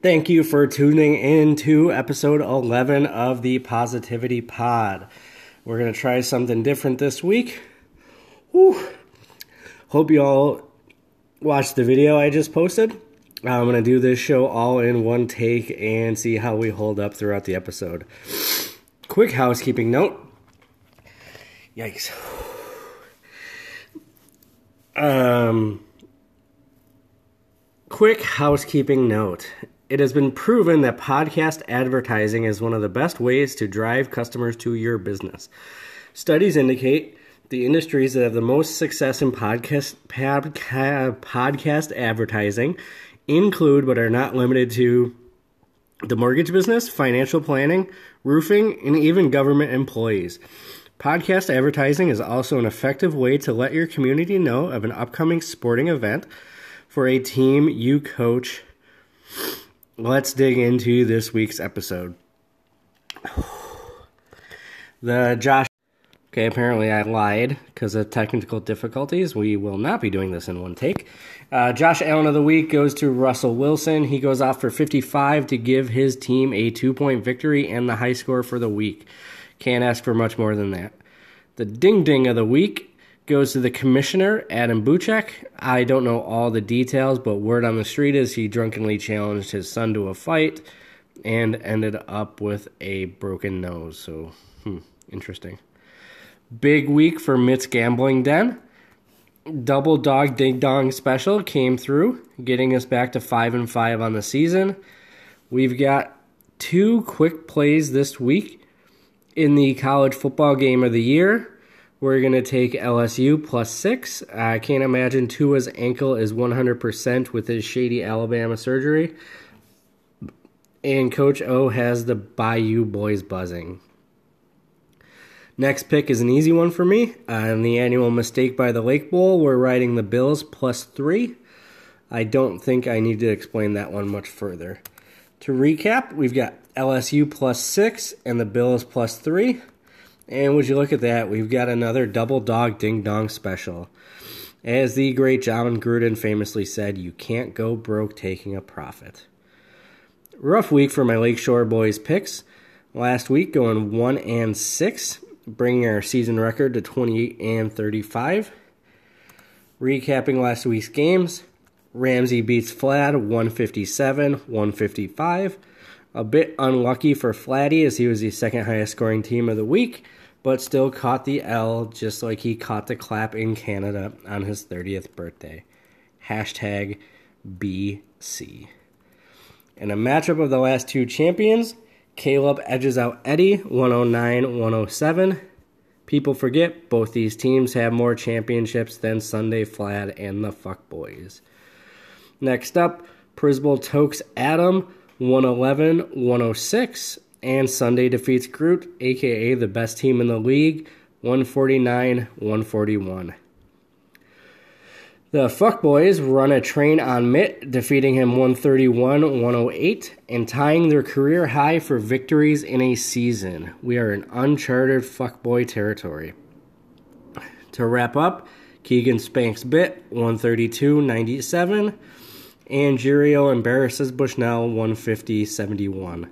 Thank you for tuning in to episode 11 of the Positivity Pod. We're going to try something different this week. Whew. Hope you all watched the video I just posted. I'm going to do this show all in one take and see how we hold up throughout the episode. Quick housekeeping note. Yikes. Um, quick housekeeping note. It has been proven that podcast advertising is one of the best ways to drive customers to your business. Studies indicate the industries that have the most success in podcast, podcast advertising include, but are not limited to, the mortgage business, financial planning, roofing, and even government employees. Podcast advertising is also an effective way to let your community know of an upcoming sporting event for a team you coach let's dig into this week's episode. The Josh. Okay, apparently I lied because of technical difficulties. We will not be doing this in one take. Uh, Josh Allen of the week goes to Russell Wilson. He goes off for 55 to give his team a two point victory and the high score for the week. Can't ask for much more than that. The ding ding of the week goes to the commissioner, Adam Buchek. I don't know all the details, but word on the street is he drunkenly challenged his son to a fight and ended up with a broken nose. So, hmm, interesting. Big week for Mitt's Gambling Den. Double Dog Ding Dong special came through, getting us back to 5 and 5 on the season. We've got two quick plays this week in the college football game of the year. We're going to take LSU plus six. I can't imagine Tua's ankle is 100% with his shady Alabama surgery. And Coach O has the Bayou boys buzzing. Next pick is an easy one for me. Uh, On the annual mistake by the Lake Bowl, we're riding the Bills plus three. I don't think I need to explain that one much further. To recap, we've got LSU plus six and the Bills plus three. And would you look at that, we've got another double dog ding dong special. As the great Jon Gruden famously said, you can't go broke taking a profit. Rough week for my Lakeshore boys picks. Last week going 1 and 6, bringing our season record to 28 and 35. Recapping last week's games, Ramsey beats Flad 157 155. A bit unlucky for Flatty as he was the second highest scoring team of the week but still caught the L just like he caught the clap in Canada on his 30th birthday. Hashtag BC. In a matchup of the last two champions, Caleb edges out Eddie 109 107. People forget both these teams have more championships than Sunday Flad and the Fuck Boys. Next up, Prisbel tokes Adam 111 106 and Sunday defeats Groot, aka the best team in the league, 149 141. The Fuckboys run a train on Mitt, defeating him 131 108 and tying their career high for victories in a season. We are in uncharted Fuckboy territory. To wrap up, Keegan spanks Bit 132 97 and Jirio embarrasses Bushnell 150 71.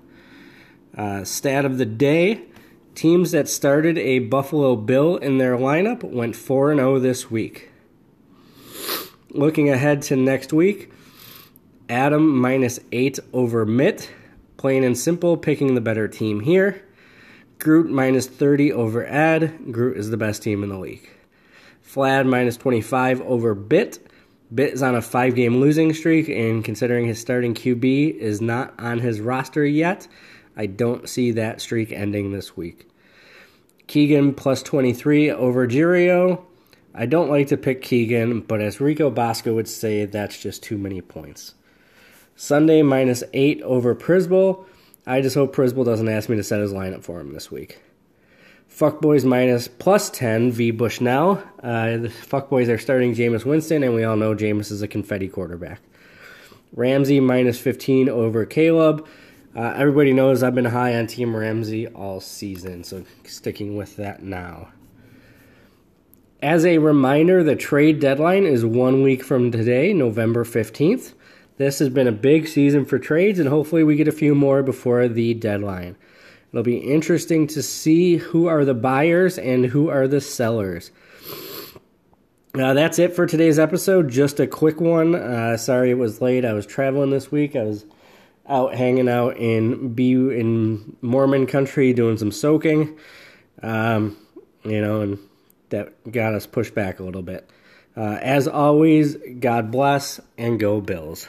Uh, stat of the day teams that started a Buffalo Bill in their lineup went 4 0 this week. Looking ahead to next week, Adam minus 8 over Mitt. Plain and simple, picking the better team here. Groot minus 30 over Ed. Groot is the best team in the league. Flad minus 25 over Bit. Bit is on a five game losing streak, and considering his starting QB is not on his roster yet, I don't see that streak ending this week. Keegan plus 23 over Jirio. I don't like to pick Keegan, but as Rico Bosco would say, that's just too many points. Sunday minus 8 over Prisbel. I just hope Prisbel doesn't ask me to set his lineup for him this week. Fuckboys minus plus 10 v Bushnell. Uh, the Fuckboys are starting Jameis Winston, and we all know Jameis is a confetti quarterback. Ramsey minus 15 over Caleb. Uh, everybody knows I've been high on Team Ramsey all season, so sticking with that now. As a reminder, the trade deadline is one week from today, November 15th. This has been a big season for trades, and hopefully, we get a few more before the deadline. It'll be interesting to see who are the buyers and who are the sellers. Uh, that's it for today's episode. Just a quick one. Uh, sorry it was late. I was traveling this week. I was out hanging out in B in Mormon country doing some soaking. Um, you know, and that got us pushed back a little bit. Uh, as always, God bless and go Bills.